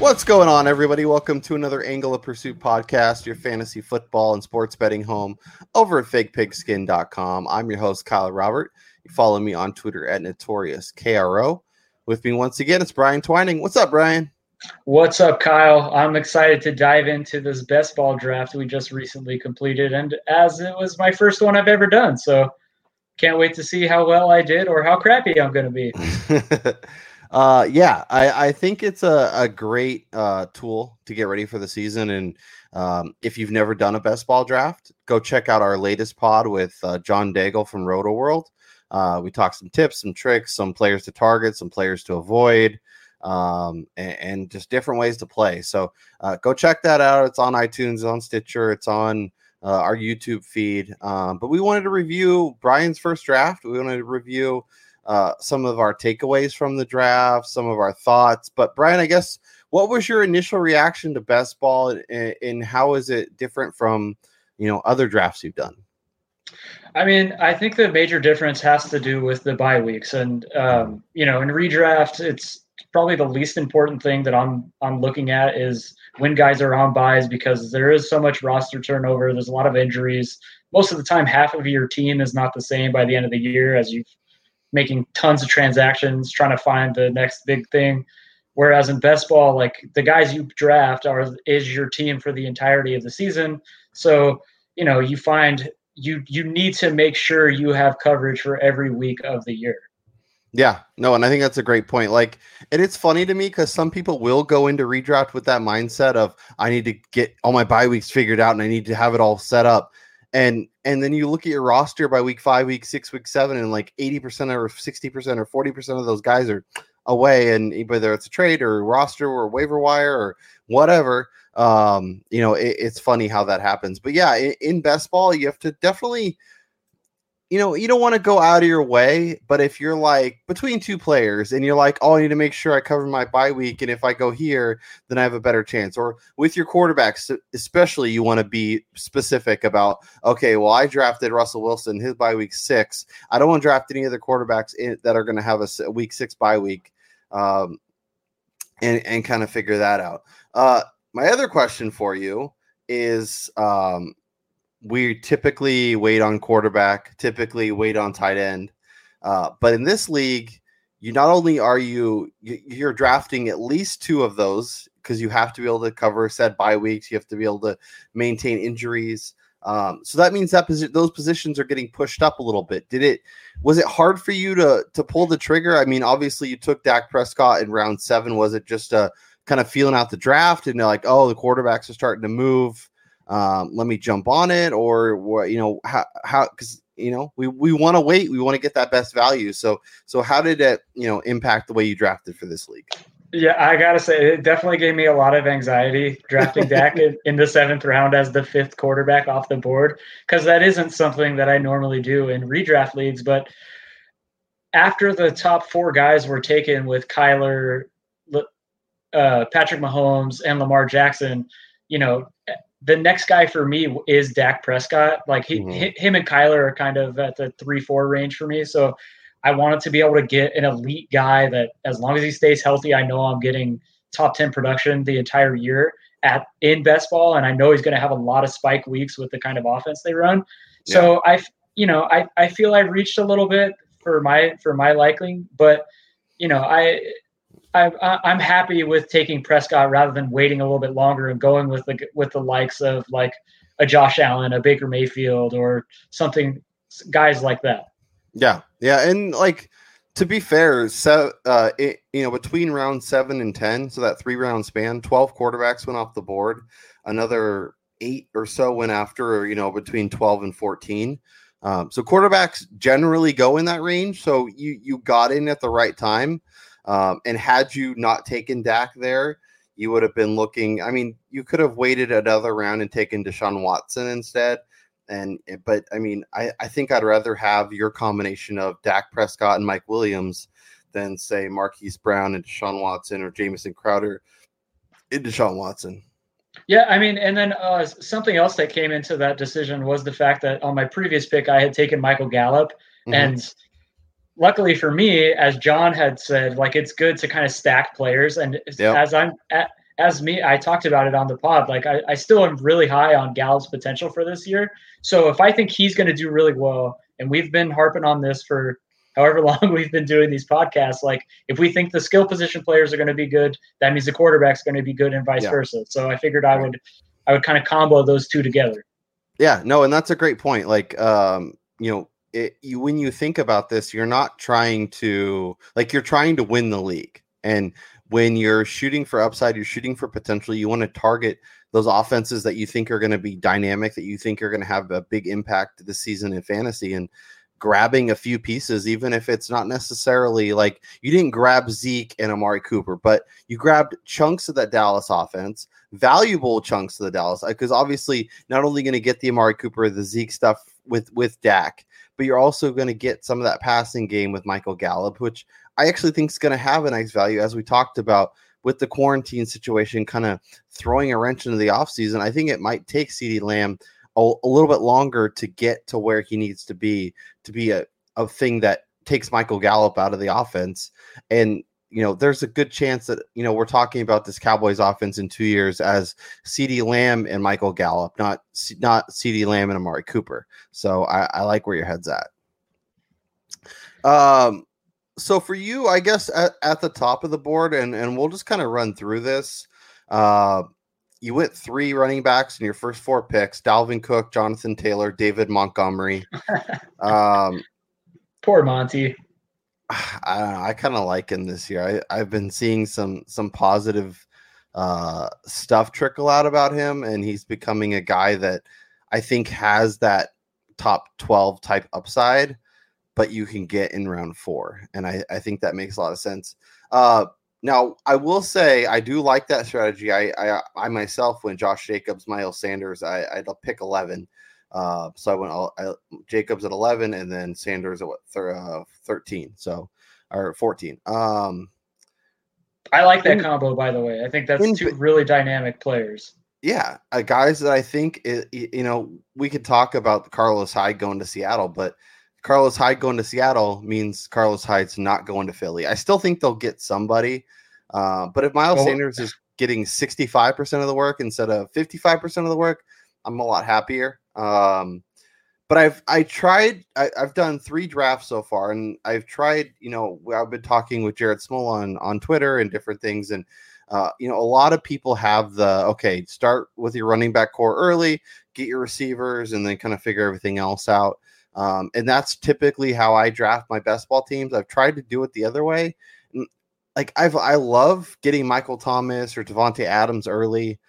What's going on, everybody? Welcome to another Angle of Pursuit podcast, your fantasy football and sports betting home over at fakepigskin.com. I'm your host, Kyle Robert. You follow me on Twitter at Notorious KRO. With me once again, it's Brian Twining. What's up, Brian? What's up, Kyle? I'm excited to dive into this best ball draft we just recently completed, and as it was my first one I've ever done, so can't wait to see how well I did or how crappy I'm going to be. uh, yeah, I, I think it's a, a great uh, tool to get ready for the season. And um, if you've never done a best ball draft, go check out our latest pod with uh, John Daigle from Roto World. Uh, we talk some tips, some tricks, some players to target, some players to avoid, um, and, and, just different ways to play. So uh, go check that out. It's on iTunes, on Stitcher, it's on uh, our YouTube feed. Um, but we wanted to review Brian's first draft. We wanted to review uh, some of our takeaways from the draft, some of our thoughts. But Brian, I guess what was your initial reaction to best ball, and, and how is it different from you know other drafts you've done? I mean, I think the major difference has to do with the bye weeks, and um, you know, in redraft, it's probably the least important thing that I'm I'm looking at is when guys are on byes because there is so much roster turnover. There's a lot of injuries. Most of the time, half of your team is not the same by the end of the year as you making tons of transactions, trying to find the next big thing. Whereas in best ball, like the guys you draft are is your team for the entirety of the season. So you know you find you you need to make sure you have coverage for every week of the year. Yeah, no, and I think that's a great point. Like, and it's funny to me because some people will go into redraft with that mindset of I need to get all my bye weeks figured out and I need to have it all set up. And and then you look at your roster by week five, week six, week seven, and like 80% or 60% or 40% of those guys are away. And whether it's a trade or roster or waiver wire or whatever, um, you know, it, it's funny how that happens. But yeah, in, in best ball, you have to definitely you know, you don't want to go out of your way, but if you're like between two players and you're like, oh, I need to make sure I cover my bye week, and if I go here, then I have a better chance. Or with your quarterbacks, especially, you want to be specific about, okay, well, I drafted Russell Wilson, his bye week six. I don't want to draft any other quarterbacks in, that are going to have a week six bye week, um, and and kind of figure that out. Uh, my other question for you is um, we typically wait on quarterback, typically wait on tight end. Uh, but in this league, you not only are you you're drafting at least two of those because you have to be able to cover said bye weeks, you have to be able to maintain injuries. Um, so that means that posi- those positions are getting pushed up a little bit. Did it was it hard for you to to pull the trigger? I mean, obviously you took Dak Prescott in round seven. Was it just a kind of feeling out the draft and like, oh, the quarterbacks are starting to move? Um, let me jump on it or what you know how how because you know we we want to wait we want to get that best value. So so how did it you know impact the way you drafted for this league? Yeah i gotta say it definitely gave me a lot of anxiety drafting Dak in, in the seventh round as the fifth quarterback off the board because that isn't something that i normally do in redraft leagues but after the top four guys were taken with kyler uh, patrick mahomes and lamar jackson you know the next guy for me is Dak Prescott. Like he, mm-hmm. him and Kyler are kind of at the three four range for me. So I wanted to be able to get an elite guy that, as long as he stays healthy, I know I'm getting top ten production the entire year at in best ball, and I know he's going to have a lot of spike weeks with the kind of offense they run. Yeah. So I, you know, I I feel I reached a little bit for my for my liking, but you know, I I'm I'm happy with taking Prescott rather than waiting a little bit longer and going with the with the likes of like a Josh Allen, a Baker Mayfield, or something guys like that. Yeah, yeah, and like to be fair, so uh, it, you know between round seven and ten, so that three round span, twelve quarterbacks went off the board. Another eight or so went after, you know, between twelve and fourteen. Um, so quarterbacks generally go in that range. So you you got in at the right time. Um, and had you not taken Dak there, you would have been looking. I mean, you could have waited another round and taken Deshaun Watson instead. And eh, but I mean, I, I think I'd rather have your combination of Dak Prescott and Mike Williams than say Marquise Brown and Deshaun Watson or Jamison Crowder and Deshaun Watson. Yeah, I mean, and then uh, something else that came into that decision was the fact that on my previous pick, I had taken Michael Gallup, mm-hmm. and luckily for me, as John had said, like it's good to kind of stack players. And yep. as I'm at, as me, I talked about it on the pod. Like I, I still am really high on Gallup's potential for this year. So if I think he's going to do really well, and we've been harping on this for however long we've been doing these podcasts, like if we think the skill position players are going to be good, that means the quarterback's going to be good, and vice yeah. versa. So I figured I would, I would kind of combo those two together. Yeah, no, and that's a great point. Like, um, you know, it, you when you think about this, you're not trying to like you're trying to win the league, and when you're shooting for upside, you're shooting for potential. You want to target those offenses that you think are going to be dynamic, that you think are going to have a big impact this season in fantasy, and grabbing a few pieces, even if it's not necessarily like you didn't grab Zeke and Amari Cooper, but you grabbed chunks of that Dallas offense, valuable chunks of the Dallas, because obviously not only going to get the Amari Cooper, the Zeke stuff with with Dak, but you're also going to get some of that passing game with Michael Gallup, which I actually think is going to have a nice value, as we talked about with the quarantine situation, kind of throwing a wrench into the offseason. I think it might take CeeDee Lamb a, a, little bit longer to get to where he needs to be to be a, a thing that takes Michael Gallup out of the offense. And you know, there's a good chance that you know we're talking about this Cowboys offense in two years as CeeDee Lamb and Michael Gallup, not not CeeDee Lamb and Amari Cooper. So I, I like where your head's at. Um, so for you, I guess at, at the top of the board, and and we'll just kind of run through this. Uh, you went three running backs in your first four picks: Dalvin Cook, Jonathan Taylor, David Montgomery. um, Poor Monty. I, I kind of like him this year. I, I've been seeing some some positive uh, stuff trickle out about him, and he's becoming a guy that I think has that top twelve type upside but you can get in round four. And I, I think that makes a lot of sense. Uh, now, I will say I do like that strategy. I, I, I myself, when Josh Jacobs, Miles Sanders, I, I'd pick 11. Uh, so I went I, Jacobs at 11 and then Sanders at what, thir- uh, 13. So, or 14. Um, I like that in, combo, by the way. I think that's in, two really dynamic players. Yeah, uh, guys that I think, it, you know, we could talk about Carlos Hyde going to Seattle, but Carlos Hyde going to Seattle means Carlos Hyde's not going to Philly. I still think they'll get somebody, uh, but if Miles Sanders is getting 65% of the work instead of 55% of the work, I'm a lot happier. Um, but I've I tried I, have done three drafts so far, and I've tried. You know, I've been talking with Jared Smola on on Twitter and different things, and uh, you know, a lot of people have the okay, start with your running back core early, get your receivers, and then kind of figure everything else out. Um, and that's typically how I draft my best ball teams. I've tried to do it the other way. Like I've I love getting Michael Thomas or Davante Adams early,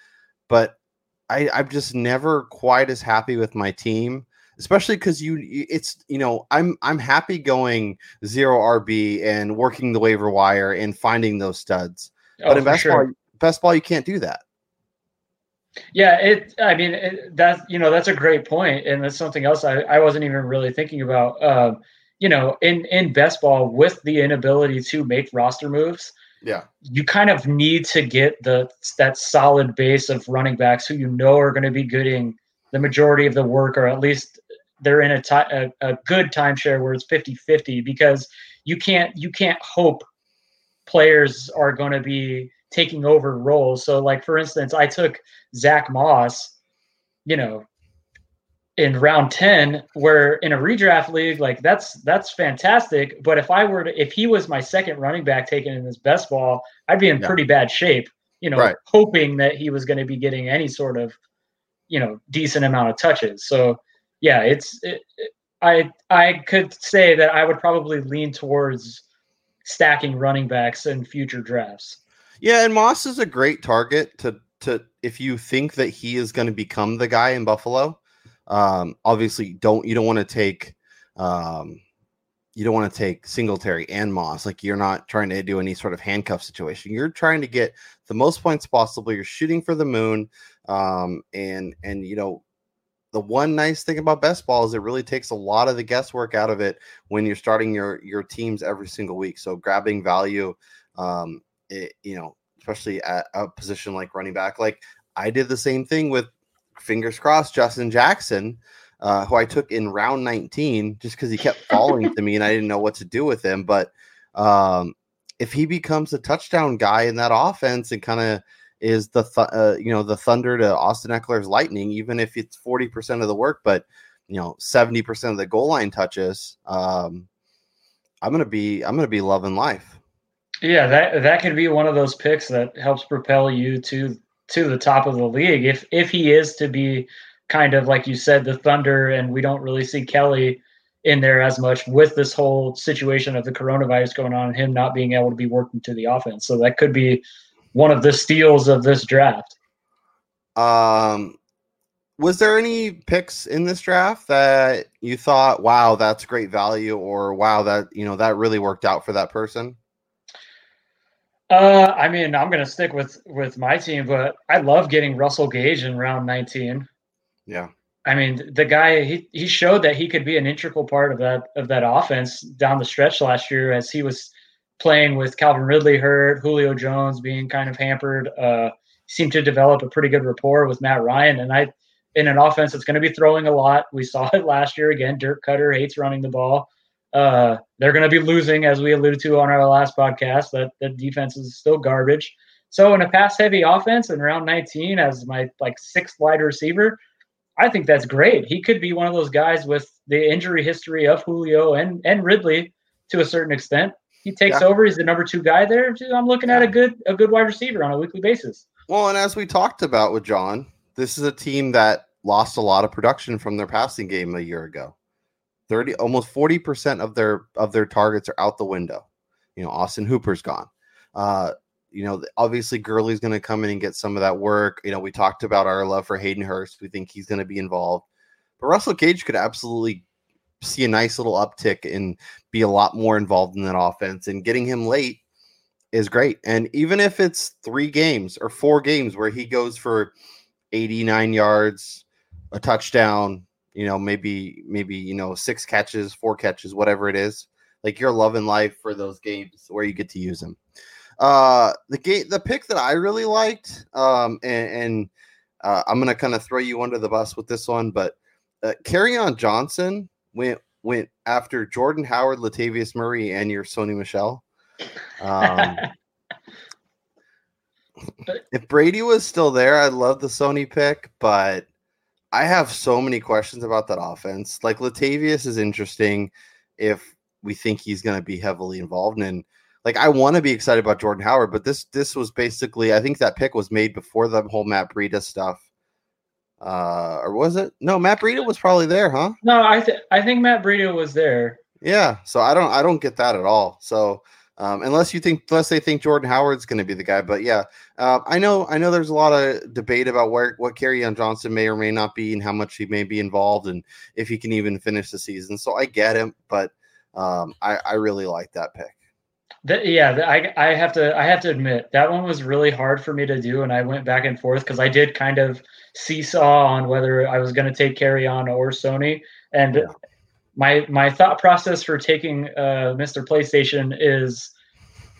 but I, I'm just never quite as happy with my team especially because you it's you know i'm i'm happy going zero rb and working the waiver wire and finding those studs oh, but in best sure. ball best ball you can't do that yeah, it. I mean, it, that you know that's a great point, and that's something else I, I wasn't even really thinking about. Um, you know, in in best ball, with the inability to make roster moves, yeah, you kind of need to get the that solid base of running backs who you know are going to be getting the majority of the work, or at least they're in a time a good timeshare where it's 50-50 because you can't you can't hope players are going to be taking over roles. So, like for instance, I took Zach Moss, you know, in round 10 where in a redraft league like that's that's fantastic but if i were to if he was my second running back taken in this best ball i'd be in yeah. pretty bad shape you know right. hoping that he was going to be getting any sort of you know decent amount of touches so yeah it's it, it, i i could say that i would probably lean towards stacking running backs in future drafts yeah, and Moss is a great target to to if you think that he is going to become the guy in Buffalo. Um, obviously, don't you don't want to take um, you don't want to take Singletary and Moss. Like you're not trying to do any sort of handcuff situation. You're trying to get the most points possible. You're shooting for the moon. Um, and and you know the one nice thing about best ball is it really takes a lot of the guesswork out of it when you're starting your your teams every single week. So grabbing value um, it, you know, especially at a position like running back. Like I did the same thing with fingers crossed Justin Jackson, uh, who I took in round 19 just because he kept falling to me and I didn't know what to do with him. But um, if he becomes a touchdown guy in that offense and kind of is the th- uh, you know the Thunder to Austin Ekeler's Lightning, even if it's forty percent of the work, but you know seventy percent of the goal line touches. Um, I'm gonna be I'm gonna be loving life. Yeah, that that could be one of those picks that helps propel you to to the top of the league if if he is to be kind of like you said the Thunder, and we don't really see Kelly in there as much with this whole situation of the coronavirus going on and him not being able to be working to the offense. So that could be one of the steals of this draft. Um, was there any picks in this draft that you thought, wow, that's great value, or wow, that you know that really worked out for that person? Uh, I mean, I'm gonna stick with with my team, but I love getting Russell Gage in round 19. Yeah. I mean, the guy he, he showed that he could be an integral part of that of that offense down the stretch last year as he was playing with Calvin Ridley hurt, Julio Jones being kind of hampered. Uh, seemed to develop a pretty good rapport with Matt Ryan, and I in an offense that's going to be throwing a lot. We saw it last year again. Dirk Koetter hates running the ball. Uh, they're going to be losing, as we alluded to on our last podcast. That the defense is still garbage. So in a pass heavy offense in round 19 as my like sixth wide receiver, I think that's great. He could be one of those guys with the injury history of Julio and and Ridley to a certain extent. He takes yeah. over. He's the number two guy there. I'm looking at a good a good wide receiver on a weekly basis. Well, and as we talked about with John, this is a team that lost a lot of production from their passing game a year ago. 30 almost 40% of their of their targets are out the window. You know, Austin Hooper's gone. Uh, you know, obviously Gurley's going to come in and get some of that work. You know, we talked about our love for Hayden Hurst. We think he's going to be involved. But Russell Gage could absolutely see a nice little uptick and be a lot more involved in that offense. And getting him late is great. And even if it's three games or four games where he goes for 89 yards, a touchdown, you know, maybe, maybe, you know, six catches, four catches, whatever it is, like you're loving life for those games where you get to use him. Uh, the game, the pick that I really liked, um, and, and uh, I'm gonna kind of throw you under the bus with this one, but uh, Kerryon Johnson went went after Jordan Howard, Latavius Murray, and your Sony Michel. Um, if Brady was still there, I'd love the Sony pick, but I have so many questions about that offense. Like Latavius is interesting if we think he's going to be heavily involved in. Like I want to be excited about Jordan Howard, but this this was basically I think that pick was made before the whole Matt Breida stuff. Uh, or was it? No, Matt Breida was probably there, huh? No, I th- I think Matt Breida was there. Yeah, so I don't I don't get that at all. So um, unless you think unless they think Jordan Howard's going to be the guy, but yeah, uh, I know I know there's a lot of debate about where what Kerryon Johnson may or may not be and how much he may be involved and if he can even finish the season. So I get him, but um, I I really like that pick. The, yeah, the, I I have to I have to admit that one was really hard for me to do, and I went back and forth because I did kind of seesaw on whether I was going to take Kerryon or Sony, and yeah. My my thought process for taking uh, Mr. PlayStation is,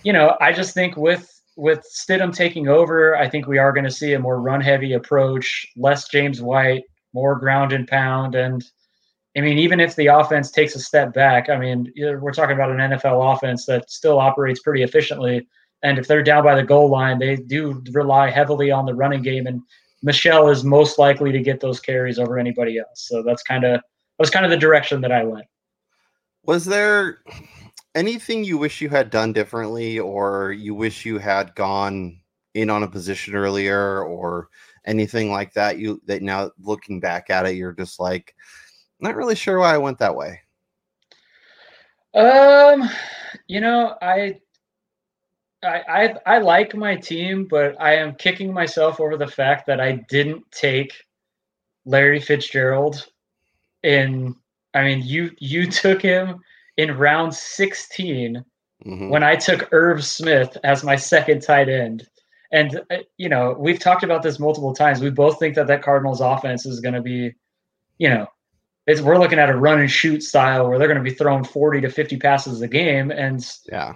you know, I just think with with Stidham taking over, I think we are going to see a more run heavy approach, less James White, more ground and pound, and I mean, even if the offense takes a step back, I mean, we're talking about an NFL offense that still operates pretty efficiently. And if they're down by the goal line, they do rely heavily on the running game. And Michel is most likely to get those carries over anybody else. So that's kind of was kind of the direction that I went. Was there anything you wish you had done differently, or you wish you had gone in on a position earlier, or anything like that? You that now looking back at it, you're just like, not really sure why I went that way. Um, you know, I, I, I, I like my team, but I am kicking myself over the fact that I didn't take Larry Fitzgerald in. I mean, you you took him in round 16 mm-hmm. when I took Irv Smith as my second tight end. And uh, you know, we've talked about this multiple times. We both think that that Cardinals offense is going to be, you know, it's we're looking at a run and shoot style where they're going to be throwing 40 to 50 passes a game and yeah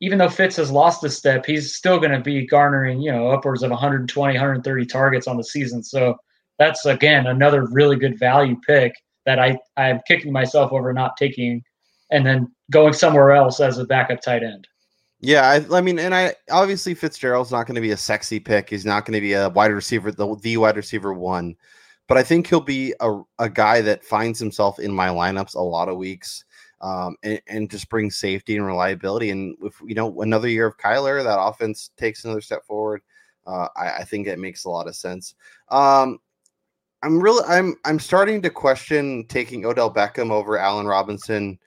even though Fitz has lost a step he's still going to be garnering you know upwards of 120 130 targets on the season so that's again another really good value pick that I I'm kicking myself over not taking and then going somewhere else as a backup tight end Yeah, I, I, mean, and I obviously Fitzgerald's not going to be a sexy pick. He's not going to be a wide receiver, the the wide receiver one, but I think he'll be a, a guy that finds himself in my lineups a lot of weeks, um, and, and just bring safety and reliability. And if you know another year of Kyler, that offense takes another step forward. Uh, I, I, think it makes a lot of sense. Um, I'm really, I'm, I'm starting to question taking Odell Beckham over Allen Robinson.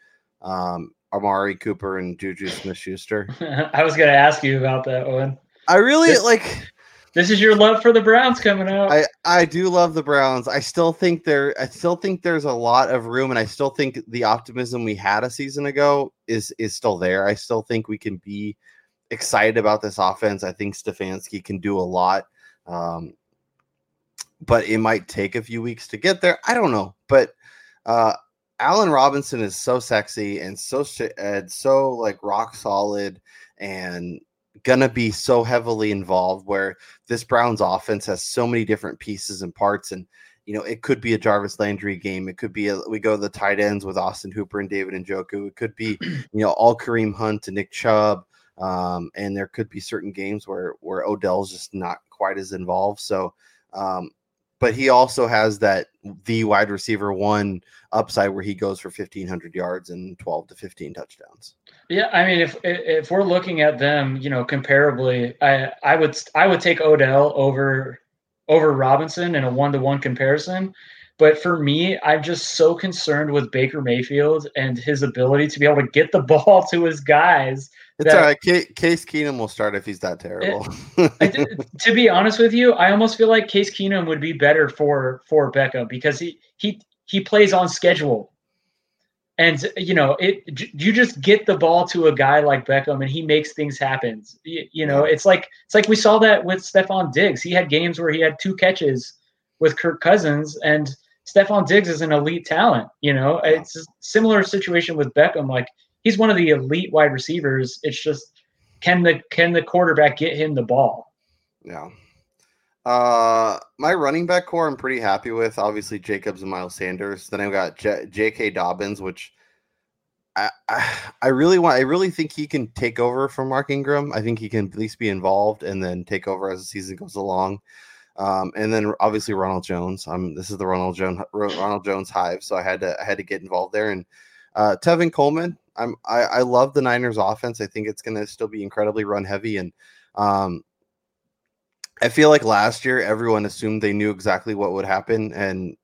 Um, Amari Cooper and Juju Smith Schuster. I was going to ask you about that one. I really this, like. This is your love for the Browns coming out. I I do love the Browns. I still think there. I still think there's a lot of room, and I still think the optimism we had a season ago is is still there. I still think we can be excited about this offense. I think Stefanski can do a lot. Um, but it might take a few weeks to get there. I don't know, but uh, Allen Robinson is so sexy and so and so like rock solid and gonna be so heavily involved where this Browns offense has so many different pieces and parts and you know it could be a Jarvis Landry game it could be a, we go to the tight ends with Austin Hooper and David Njoku it could be you know all Kareem Hunt and Nick Chubb um, and there could be certain games where where Odell's just not quite as involved so um, but he also has that the wide receiver one upside where he goes for 1500 yards and 12 to 15 touchdowns. Yeah, I mean if if we're looking at them, you know, comparably, I I would I would take Odell over over Robinson in a one-to-one comparison. But for me, I'm just so concerned with Baker Mayfield and his ability to be able to get the ball to his guys it's that, all right. Case Keenum will start if he's that eh, terrible. It, to be honest with you, I almost feel like Case Keenum would be better for for Beckham because he he he plays on schedule, and you know it. You just get the ball to a guy like Beckham, and he makes things happen. You, you know, it's like it's like we saw that with Stefon Diggs. He had games where he had two catches with Kirk Cousins, and Stefon Diggs is an elite talent. You know, it's a similar situation with Beckham. Like he's one of the elite wide receivers. It's just can the can the quarterback get him the ball? Yeah. Uh, my running back core I'm pretty happy with. Obviously Jacobs and Miles Sanders. Then I've got J- J.K. Dobbins, which I, I, I really want. I really think he can take over from Mark Ingram. I think he can at least be involved and then take over as the season goes along. Um, and then obviously Ronald Jones. Um, this is the Ronald Jones Ronald Jones hive, so I had to I had to get involved there. And uh, Tevin Coleman, I'm I, I love the Niners offense. I think it's going to still be incredibly run heavy, and um, I feel like last year everyone assumed they knew exactly what would happen, and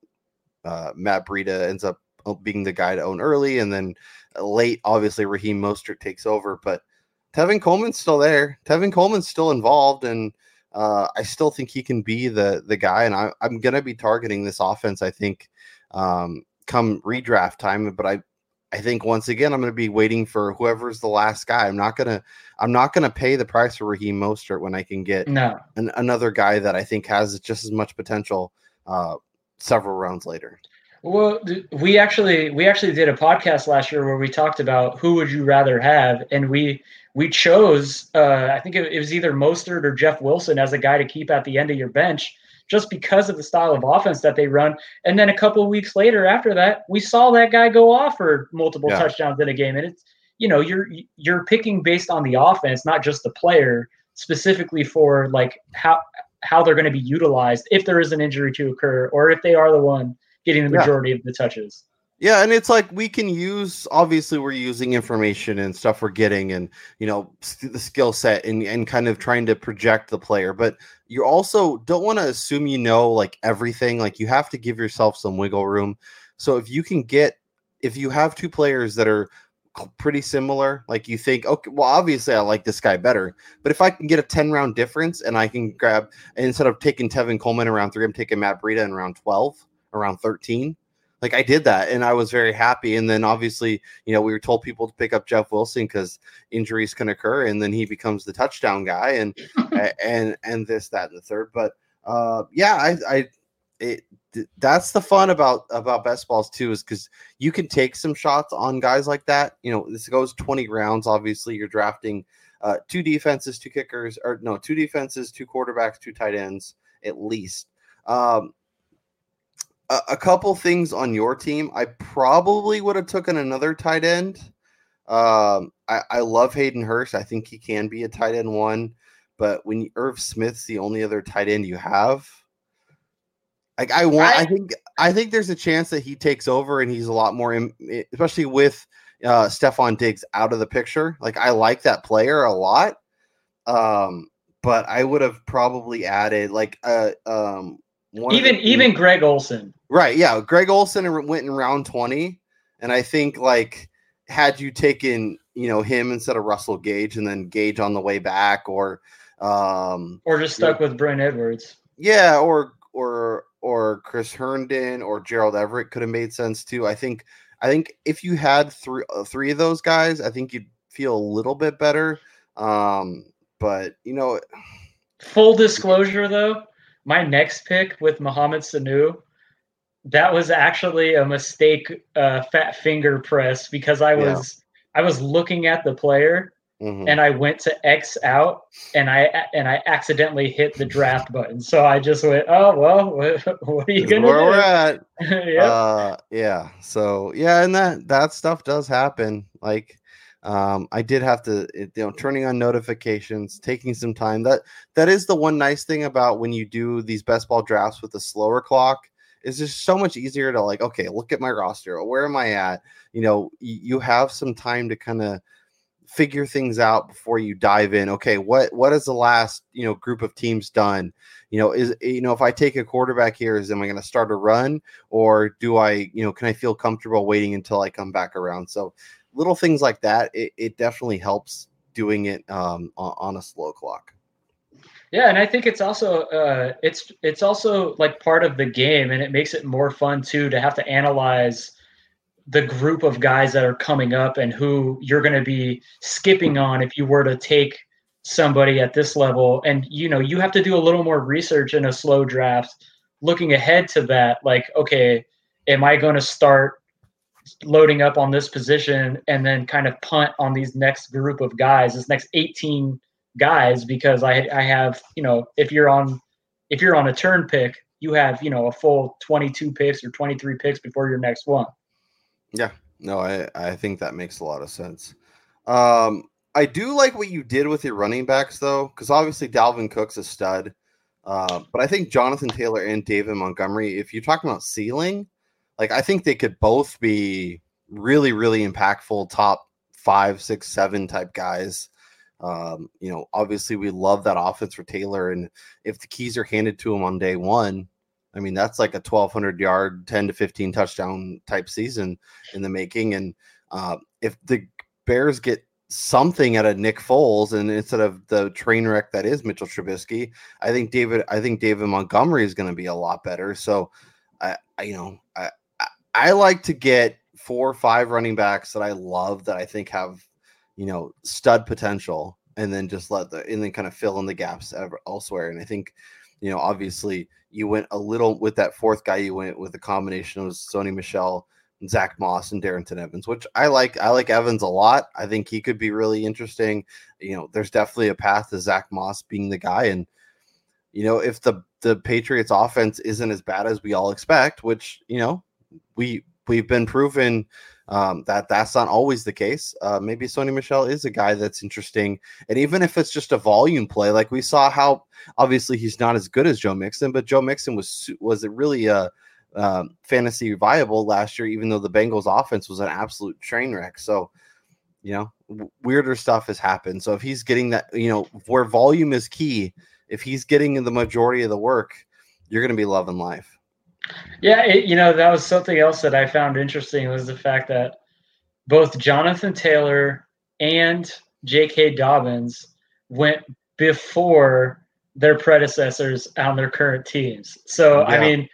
uh, Matt Breida ends up uh, being the guy to own early, and then late, obviously Raheem Mostert takes over, but Tevin Coleman's still there. Tevin Coleman's still involved, and uh, I still think he can be the the guy. And I, am going to be targeting this offense. I think um, come redraft time, but I I think once again I'm going to be waiting for whoever's the last guy. I'm not gonna I'm not gonna pay the price for Raheem Mostert when I can get no. an, another guy that I think has just as much potential uh, several rounds later. Well, we actually we actually did a podcast last year where we talked about who would you rather have, and we we chose uh, I think it, it was either Mostert or Jeff Wilson as a guy to keep at the end of your bench just because of the style of offense that they run. And then a couple weeks later, after that, we saw that guy go off for multiple yeah. touchdowns in a game. And it's you know you're you're picking based on the offense, not just the player, specifically for like how how they're going to be utilized if there is an injury to occur or if they are the one getting the majority yeah. of the touches. Yeah, and it's like we can use obviously we're using information and stuff we're getting and you know the skill set and and kind of trying to project the player, but you also don't want to assume you know like everything. Like you have to give yourself some wiggle room. So if you can get if you have two players that are pretty similar, like you think, okay, well obviously I like this guy better, but if I can get a 10 round difference and I can grab instead of taking Tevin Coleman around 3, I'm taking Matt Breida in round 12, around 13 like I did that and I was very happy. And then obviously, you know, we were told people to pick up Jeff Wilson because injuries can occur, and then he becomes the touchdown guy, and and and this, that, and the third. But uh, yeah, I, I it that's the fun about about best balls too, is because you can take some shots on guys like that. You know, this goes 20 rounds. Obviously, you're drafting uh, two defenses, two kickers, or no, two defenses, two quarterbacks, two tight ends at least. Um, a, a couple things on your team. I probably would have taken another tight end. Um, I, I love Hayden Hurst. I think he can be a tight end one, but when Irv Smith's the only other tight end you have, like I want, I, I think, I think there's a chance that he takes over and he's a lot more, especially with uh, Stefon Diggs out of the picture. Like I like that player a lot. Um, but I would have probably added like uh um even the, even Greg Olsen. Right, yeah. Greg Olsen went in round 20 and I think like had you taken, you know, him instead of Russell Gage and then Gage on the way back or um or just stuck with Brent Edwards. Yeah, or or or Chris Herndon or Gerald Everett could have made sense too. I think I think if you had three uh, three of those guys, I think you'd feel a little bit better. Um, but you know, full disclosure though, my next pick with Mohamed Sanu, that was actually a mistake, uh, fat finger press because I was yeah. I was looking at the player Mm-hmm. and I went to X out and I and I accidentally hit the draft button. So I just went, oh well, what, what are you gonna where do? We're at. yeah. Uh, yeah. So yeah, and that that stuff does happen. Like um, I did have to, you know, turning on notifications, taking some time. That that is the one nice thing about when you do these best ball drafts with a slower clock. Is just so much easier to like, okay, look at my roster. Where am I at? You know, you have some time to kind of figure things out before you dive in. Okay, what what has the last you know group of teams done? You know, is you know if I take a quarterback here, is am I going to start a run or do I you know can I feel comfortable waiting until I come back around? So little things like that, it, it definitely helps doing it um, on, a slow clock. Yeah, and I think it's also uh, it's it's also like part of the game, and it makes it more fun too to have to analyze the group of guys that are coming up and who you're going to be skipping on if you were to take somebody at this level and you know you have to do a little more research in a slow draft looking ahead to that like okay am i going to start loading up on this position and then kind of punt on these next group of guys this next 18 guys because i i have you know if you're on if you're on a turn pick you have you know a full 22 picks or 23 picks before your next one yeah, no, I I think that makes a lot of sense. Um, I do like what you did with your running backs though, because obviously Dalvin Cook's a stud. Uh, but I think Jonathan Taylor and David Montgomery, if you're talking about ceiling, like I think they could both be really, really impactful top five, six, seven type guys. Um, you know, obviously we love that offense for Taylor, and if the keys are handed to him on day one, I mean, that's like a 1,200 yard, 10 to 15 touchdown type season in the making. And uh, if the Bears get something out of Nick Foles and instead of the train wreck that is Mitchell Trubisky, I think David, I think David Montgomery is going to be a lot better. So, I, I you know, I, I like to get four or five running backs that I love that I think have, you know, stud potential, and then just let the and then kind of fill in the gaps elsewhere. And I think, you know, obviously you went a little with that fourth guy. You went with a combination of Sony Michel, Zach Moss, and Darrynton Evans, which I like. I like Evans a lot. I think he could be really interesting. You know, there's definitely a path to Zach Moss being the guy, and you know, if the the Patriots offense isn't as bad as we all expect, which you know we we've been proven um, that that's not always the case. Uh, maybe Sony Michel is a guy that's interesting, and even if it's just a volume play, like we saw how obviously he's not as good as Joe Mixon, but Joe Mixon was was it really a um, fantasy viable last year, even though the Bengals offense was an absolute train wreck. So, you know, w- weirder stuff has happened. So if he's getting that, you know, where volume is key, if he's getting the majority of the work, you're going to be loving life. Yeah, it, you know that was something else that I found interesting was the fact that both Jonathan Taylor and J.K. Dobbins went before their predecessors on their current teams. So yeah. I mean,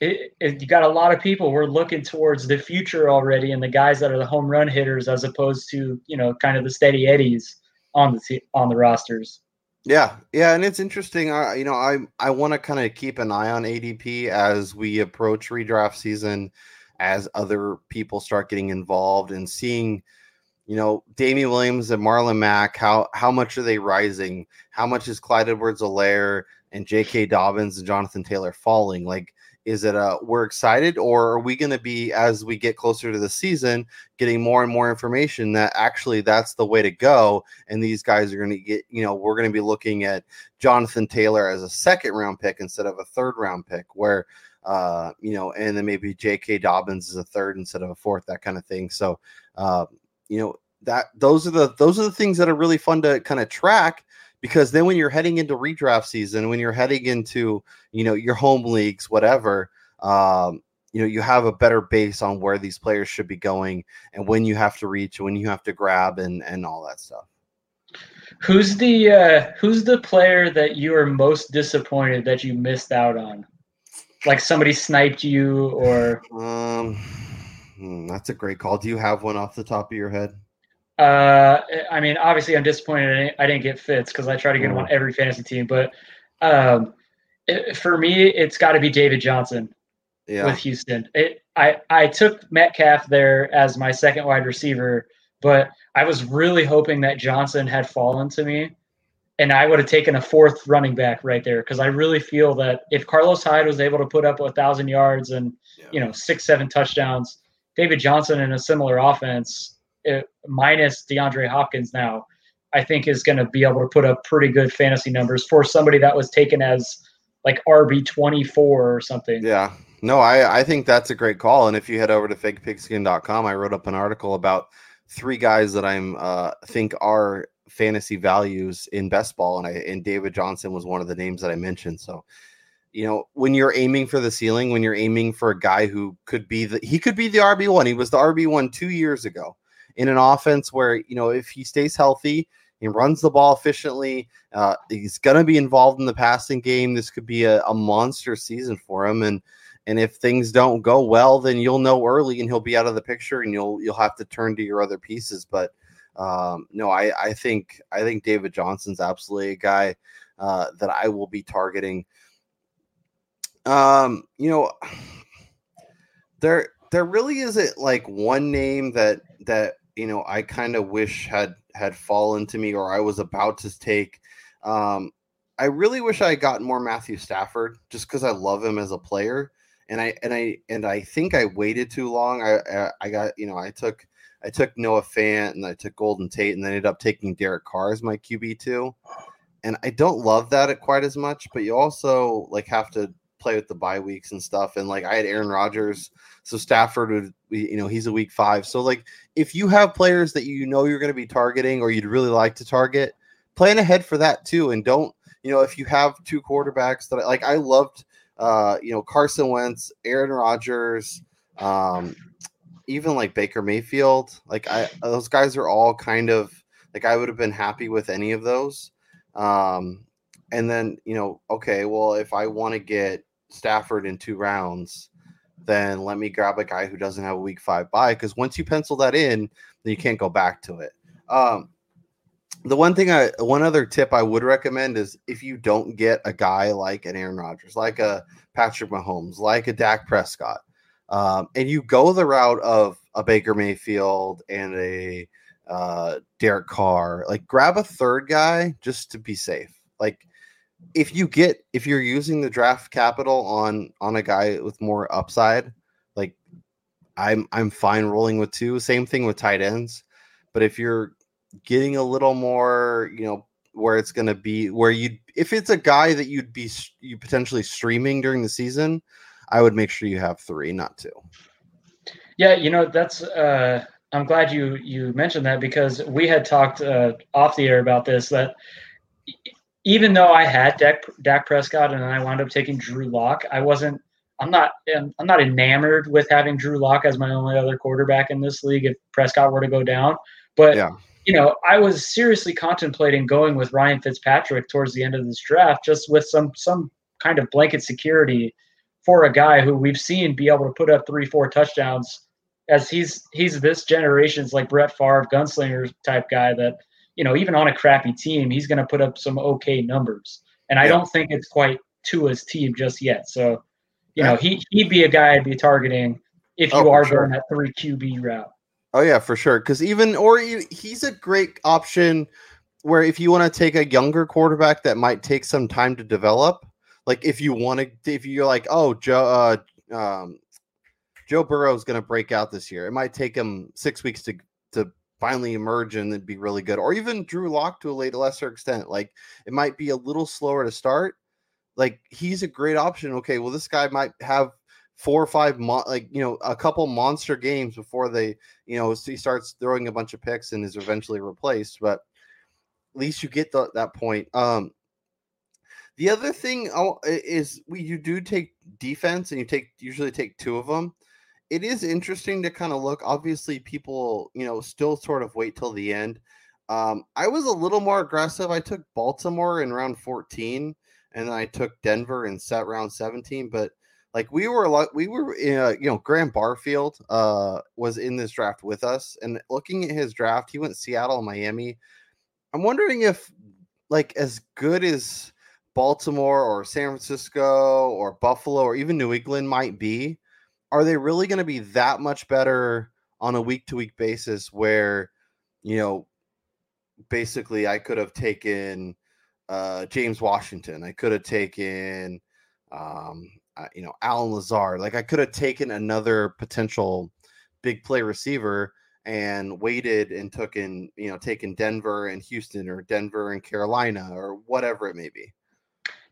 it, it, you got a lot of people. We're looking towards the future already, and the guys that are the home run hitters, as opposed to you know kind of the steady eddies on the on the rosters. Yeah, yeah, and it's interesting. I, you know, I I want to kind of keep an eye on ADP as we approach redraft season, as other people start getting involved and seeing, you know, Damien Williams and Marlon Mack. How how much are they rising? How much is Clyde Edwards-Helaire and J.K. Dobbins and Jonathan Taylor falling? Like, Is it uh we're excited, or are we going to be as we get closer to the season, getting more and more information that actually that's the way to go, and these guys are going to get you know we're going to be looking at Jonathan Taylor as a second round pick instead of a third round pick, where uh you know, and then maybe J.K. Dobbins is a third instead of a fourth, that kind of thing. So uh you know that those are the those are the things that are really fun to kind of track because then when you're heading into redraft season, when you're heading into you know your home leagues, whatever, um, you know you have a better base on where these players should be going and when you have to reach, when you have to grab, and and all that stuff. Who's the uh, who's the player that you are most disappointed that you missed out on? Like somebody sniped you, or um, hmm, that's a great call. Do you have one off the top of your head? Uh, I mean, obviously, I'm disappointed I didn't, get Fitz because I try to get him on mm. every fantasy team. But um, it, for me, it's got to be David Johnson yeah. with Houston. It, I I took Metcalf there as my second wide receiver, but I was really hoping that Johnson had fallen to me, and I would have taken a fourth running back right there because I really feel that if Carlos Hyde was able to put up a thousand yards and yeah. you know six seven touchdowns, David Johnson in a similar offense minus DeAndre Hopkins now, I think is going to be able to put up pretty good fantasy numbers for somebody that was taken as like RB twenty four or something. Yeah. No, I, I think that's a great call. And if you head over to fakepigskin.com, I wrote up an article about three guys that I'm uh think are fantasy values in best ball, and I and David Johnson was one of the names that I mentioned. So you know, when you're aiming for the ceiling, when you're aiming for a guy who could be the he could be the RB one. He was the RB one two years ago in an offense where you know if he stays healthy, he runs the ball efficiently. Uh, he's going to be involved in the passing game. This could be a, a, monster season for him, and and if things don't go well, then you'll know early, and he'll be out of the picture, and you'll you'll have to turn to your other pieces. But um, no, I I think I think David Johnson's absolutely a guy uh, that I will be targeting. Um, you know, there there really isn't like one name that that you know I kind of wish had had fallen to me or I was about to take. Um, I really wish I had gotten more Matthew Stafford just because I love him as a player, and I and I and I think I waited too long. I I, I got you know I took I took Noah Fant and I took Golden Tate and then ended up taking Derek Carr as my QB two, and I don't love that quite as much. But you also like have to play with the bye weeks and stuff. And like I had Aaron Rodgers, so Stafford would, you know, he's a week five. So like if you have players that you know you're going to be targeting or you'd really like to target, plan ahead for that too. And don't, you know, if you have two quarterbacks that like I loved, uh, you know, Carson Wentz, Aaron Rodgers, um, even like Baker Mayfield, like I those guys are all kind of like I would have been happy with any of those. Um, and then you know, okay, well, if I want to get Stafford in two rounds, then let me grab a guy who doesn't have a week five bye because once you pencil that in, then you can't go back to it. Um, the one thing I, one other tip I would recommend is if you don't get a guy like an Aaron Rodgers, like a Patrick Mahomes, like a Dak Prescott, um, and you go the route of a Baker Mayfield and a uh, Derek Carr, like grab a third guy just to be safe. Like if you get if you're using the draft capital on on a guy with more upside, like I'm I'm fine rolling with two. Same thing with tight ends. But if you're getting a little more, you know, where it's going to be where you if it's a guy that you'd be you potentially streaming during the season, I would make sure you have 3, not 2. Yeah, you know, that's uh I'm glad you you mentioned that because we had talked uh, off the air about this that even though I had Dak, Dak Prescott and I wound up taking Drew Lock, I wasn't. I'm not. I'm not enamored with having Drew Lock as my only other quarterback in this league if Prescott were to go down. But yeah. you know, I was seriously contemplating going with Ryan Fitzpatrick towards the end of this draft, just with some some kind of blanket security for a guy who we've seen be able to put up three, four touchdowns. As he's he's this generation's like Brett Favre gunslinger type guy that you know, even on a crappy team, he's going to put up some okay numbers. And I don't think it's quite Tua's team just yet. So, you yeah. know, he he'd be a guy I'd be targeting if you oh, are sure. going that three QB route. Oh yeah, for sure. Because even or he's a great option where if you want to take a younger quarterback that might take some time to develop, like if you want to, if you're like, oh, Joe, uh, um, Joe Burrow is going to break out this year. It might take him six weeks to to finally emerge and then be really good, or even Drew Lock to a late lesser extent. Like it might be a little slower to start. Like he's a great option. Okay, well this guy might have four or five mo- like you know a couple monster games before they you know he starts throwing a bunch of picks and is eventually replaced. But at least you get the, that point. Um, the other thing is we you do take defense and you take usually take two of them it is interesting to kind of look. Obviously, people, you know, still sort of wait till the end. Um, I was a little more aggressive. I took Baltimore in round 14, and then I took Denver in set round 17. But like we were, like we were, uh, you know, Graham Barfield uh, was in this draft with us, and looking at his draft, he went Seattle Miami. I'm wondering if, like, as good as Baltimore or San Francisco or Buffalo or even New England might be, are they really going to be that much better on a week to week basis where, you know, basically I could have taken uh, James Washington, I could have taken, um, uh, you know, Allen Lazard, like I could have taken another potential big play receiver and waited and took in, you know, taken Denver and Houston or Denver and Carolina or whatever it may be.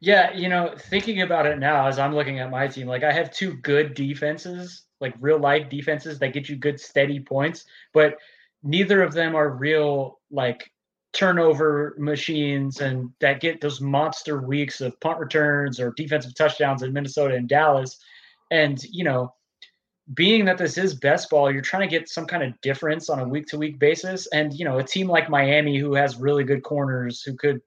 Yeah, you know, thinking about it now as I'm looking at my team, like I have two good defenses, like real life defenses that get you good steady points, but neither of them are real like turnover machines and that get those monster weeks of punt returns or defensive touchdowns in Minnesota and Dallas. And, you know, being that this is best ball, you're trying to get some kind of difference on a week to week basis. And, you know, a team like Miami who has really good corners who could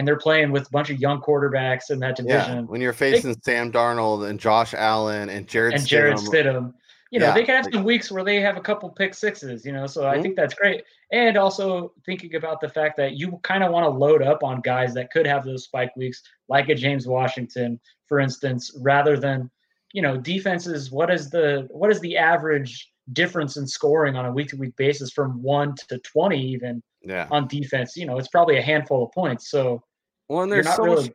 and they're playing with a bunch of young quarterbacks in that division. Yeah, when you're facing they, Sam Darnold and Josh Allen and Jared and Jarrett Stidham, you know, yeah. they can have some weeks where they have a couple pick sixes, you know, so mm-hmm. I think that's great. And also thinking about the fact that you kind of want to load up on guys that could have those spike weeks, like a James Washington, for instance, rather than, you know, defenses. What is the what is the average difference in scoring on a week to week basis from one to twenty even yeah. on defense, you know, it's probably a handful of points. So, well, and there's so really... much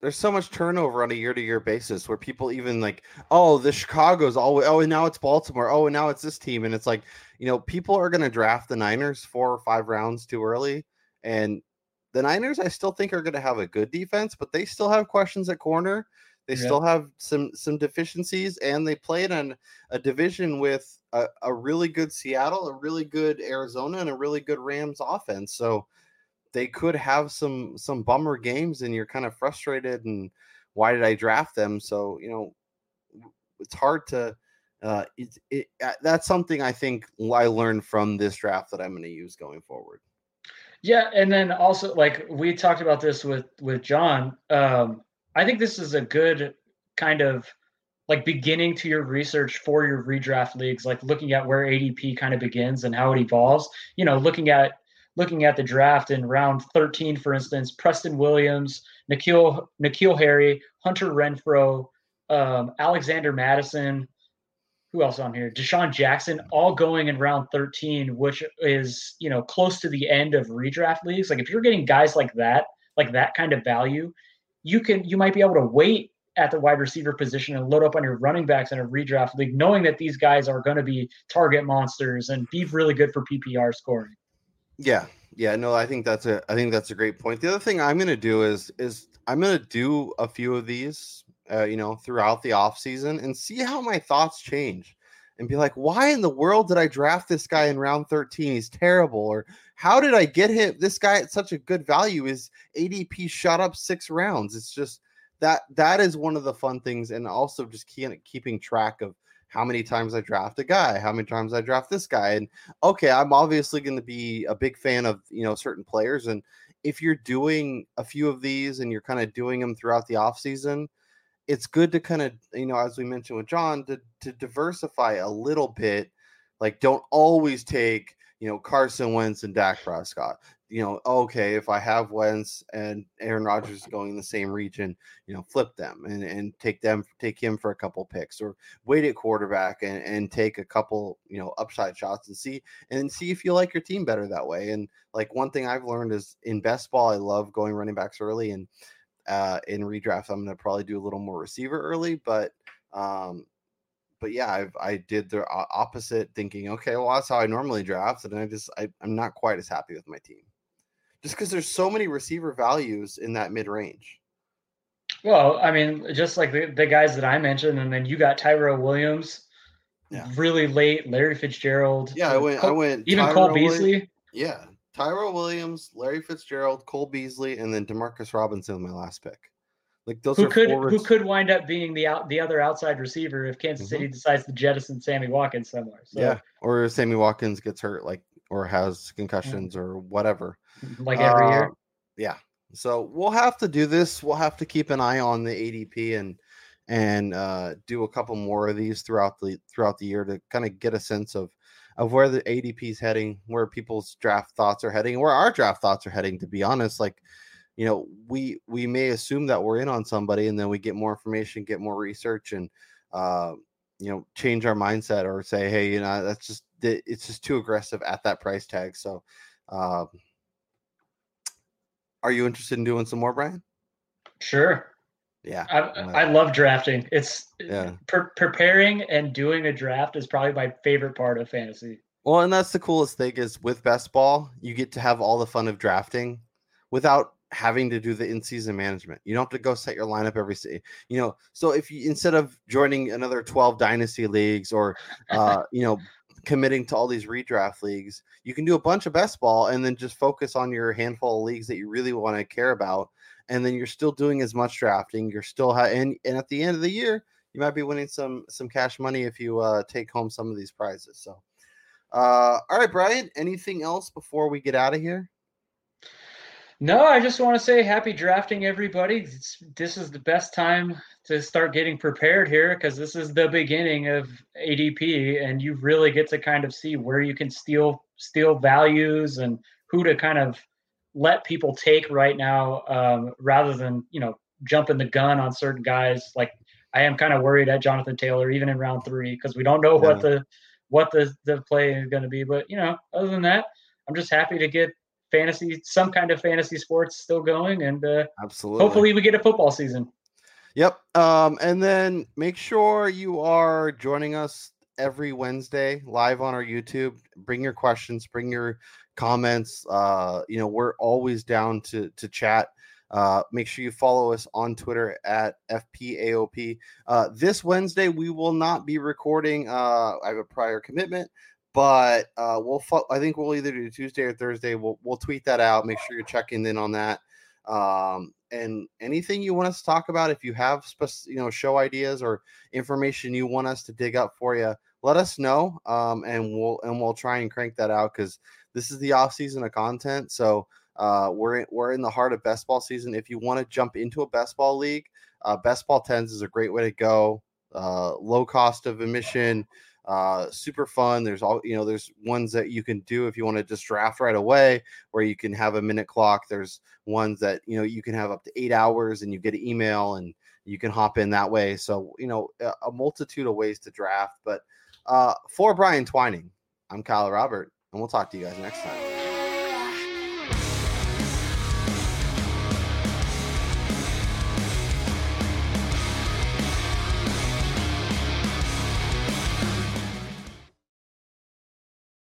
there's so much turnover on a year to year basis where people even like, oh, the Chicago's always, oh, and now it's Baltimore, oh, and now it's this team, and it's like, you know, people are going to draft the Niners four or five rounds too early, and the Niners, I still think are going to have a good defense, but they still have questions at corner. They yeah. still have some some deficiencies, and they played in a division with a, a really good Seattle, a really good Arizona, and a really good Rams offense. So they could have some some bummer games, and you're kind of frustrated. And why did I draft them? So you know, it's hard to. Uh, it, it, that's something I think I learned from this draft that I'm going to use going forward. Yeah, and then also like we talked about this with with John. Um, I think this is a good kind of like beginning to your research for your redraft leagues, like looking at where ADP kind of begins and how it evolves. You know, looking at looking at the draft in round 13, for instance, Preston Williams, N'Keal N'Keal Harry, Hunter Renfrow, um, Alexander Mattison, who else on here? DeSean Jackson, all going in round 13, which is, you know, close to the end of redraft leagues. Like if you're getting guys like that, like that kind of value, you can you might be able to wait at the wide receiver position and load up on your running backs in a redraft league, knowing that these guys are going to be target monsters and be really good for PPR scoring. Yeah, yeah, no, I think that's a I think that's a great point. The other thing I'm going to do is is I'm going to do a few of these, uh, you know, throughout the off season and see how my thoughts change and be like, why in the world did I draft this guy in round 13? He's terrible. Or how did I get him this guy at such a good value? is ADP shot up six rounds. It's just that that is one of the fun things, and also just keep, keeping track of how many times I draft a guy, how many times I draft this guy. And okay, I'm obviously going to be a big fan of, you know, certain players. And if you're doing a few of these and you're kind of doing them throughout the off season, it's good to kind of you know as we mentioned with john to, to diversify a little bit like don't always take you know carson wentz and dak prescott you know okay if i have wentz and aaron rodgers going in the same region you know flip them and, and take them take him for a couple picks or wait at quarterback and, and take a couple you know upside shots and see and see if you like your team better that way and like one thing i've learned is in best ball i love going running backs early and uh, in redraft. I'm going to probably do a little more receiver early, but um, but yeah, I've, I did the opposite, thinking, okay, well that's how I normally draft, and I just I, I'm not quite as happy with my team, just because there's so many receiver values in that mid range. Well, I mean, just like the, the guys that I mentioned, and then you got Tyrell Williams, yeah. really late, Larry Fitzgerald. Yeah, I went. Cole, I went. Even Cole Beasley. Williams, yeah, Tyrell Williams, Larry Fitzgerald, Cole Beasley, and then Demarcus Robinson, my last pick. Like those who could forwards. who could wind up being the out the other outside receiver if Kansas mm-hmm. City decides to jettison Sammy Watkins somewhere. So, yeah, or Sammy Watkins gets hurt, like or has concussions or whatever, like every uh, year. Yeah, so we'll have to do this. We'll have to keep an eye on the ADP and and uh, do a couple more of these throughout the throughout the year to kind of get a sense of of where the ADP is heading, where people's draft thoughts are heading, where our draft thoughts are heading. To be honest, like you know we we may assume that we're in on somebody and then we get more information get more research and uh, you know change our mindset or say hey you know that's just it's just too aggressive at that price tag so uh, are you interested in doing some more brian sure yeah i, I love drafting it's yeah pre- preparing and doing a draft is probably my favorite part of fantasy well and that's the coolest thing is with best ball you get to have all the fun of drafting without having to do the in-season management. You don't have to go set your lineup every day. You know, so if you instead of joining another 12 dynasty leagues or uh, you know, committing to all these redraft leagues, you can do a bunch of best ball and then just focus on your handful of leagues that you really want to care about. And then you're still doing as much drafting. You're still ha- and and at the end of the year, you might be winning some some cash money if you uh, take home some of these prizes. So, uh, all right, Brian. Anything else before we get out of here? No, I just want to say happy drafting, everybody. It's, this is the best time to start getting prepared here because this is the beginning of ADP, and you really get to kind of see where you can steal steal values and who to kind of let people take right now, um, rather than you know jumping the gun on certain guys. Like I am kind of worried at Jonathan Taylor even in round three because we don't know yeah. what the what the the play is going to be. But you know, other than that, I'm just happy to get fantasy, some kind of fantasy sports still going, and uh, absolutely, hopefully, we get a football season. Yep. Um, and then make sure you are joining us every Wednesday live on our YouTube. Bring your questions, bring your comments. Uh, you know, we're always down to to chat. Uh, make sure you follow us on Twitter at FPAOP. Uh, this Wednesday, we will not be recording. Uh, I have a prior commitment, but uh, we'll I think we'll either do Tuesday or Thursday. We'll we'll tweet that out. Make sure you're checking in on that. Um, and anything you want us to talk about, if you have you know show ideas or information you want us to dig up for you, let us know. Um, and we'll and we'll try and crank that out because this is the off season of content. So uh, we're in, we're in the heart of best ball season. If you want to jump into a best ball league, uh, best ball tens is a great way to go. Uh, low cost of admission uh, super fun. There's all you know. There's ones that you can do if you want to just draft right away, where you can have a minute clock. There's ones that you know you can have up to eight hours, and you get an email, and you can hop in that way. So you know a, a multitude of ways to draft. But uh, for Brian Twining, I'm Kyle Robert, and we'll talk to you guys next time.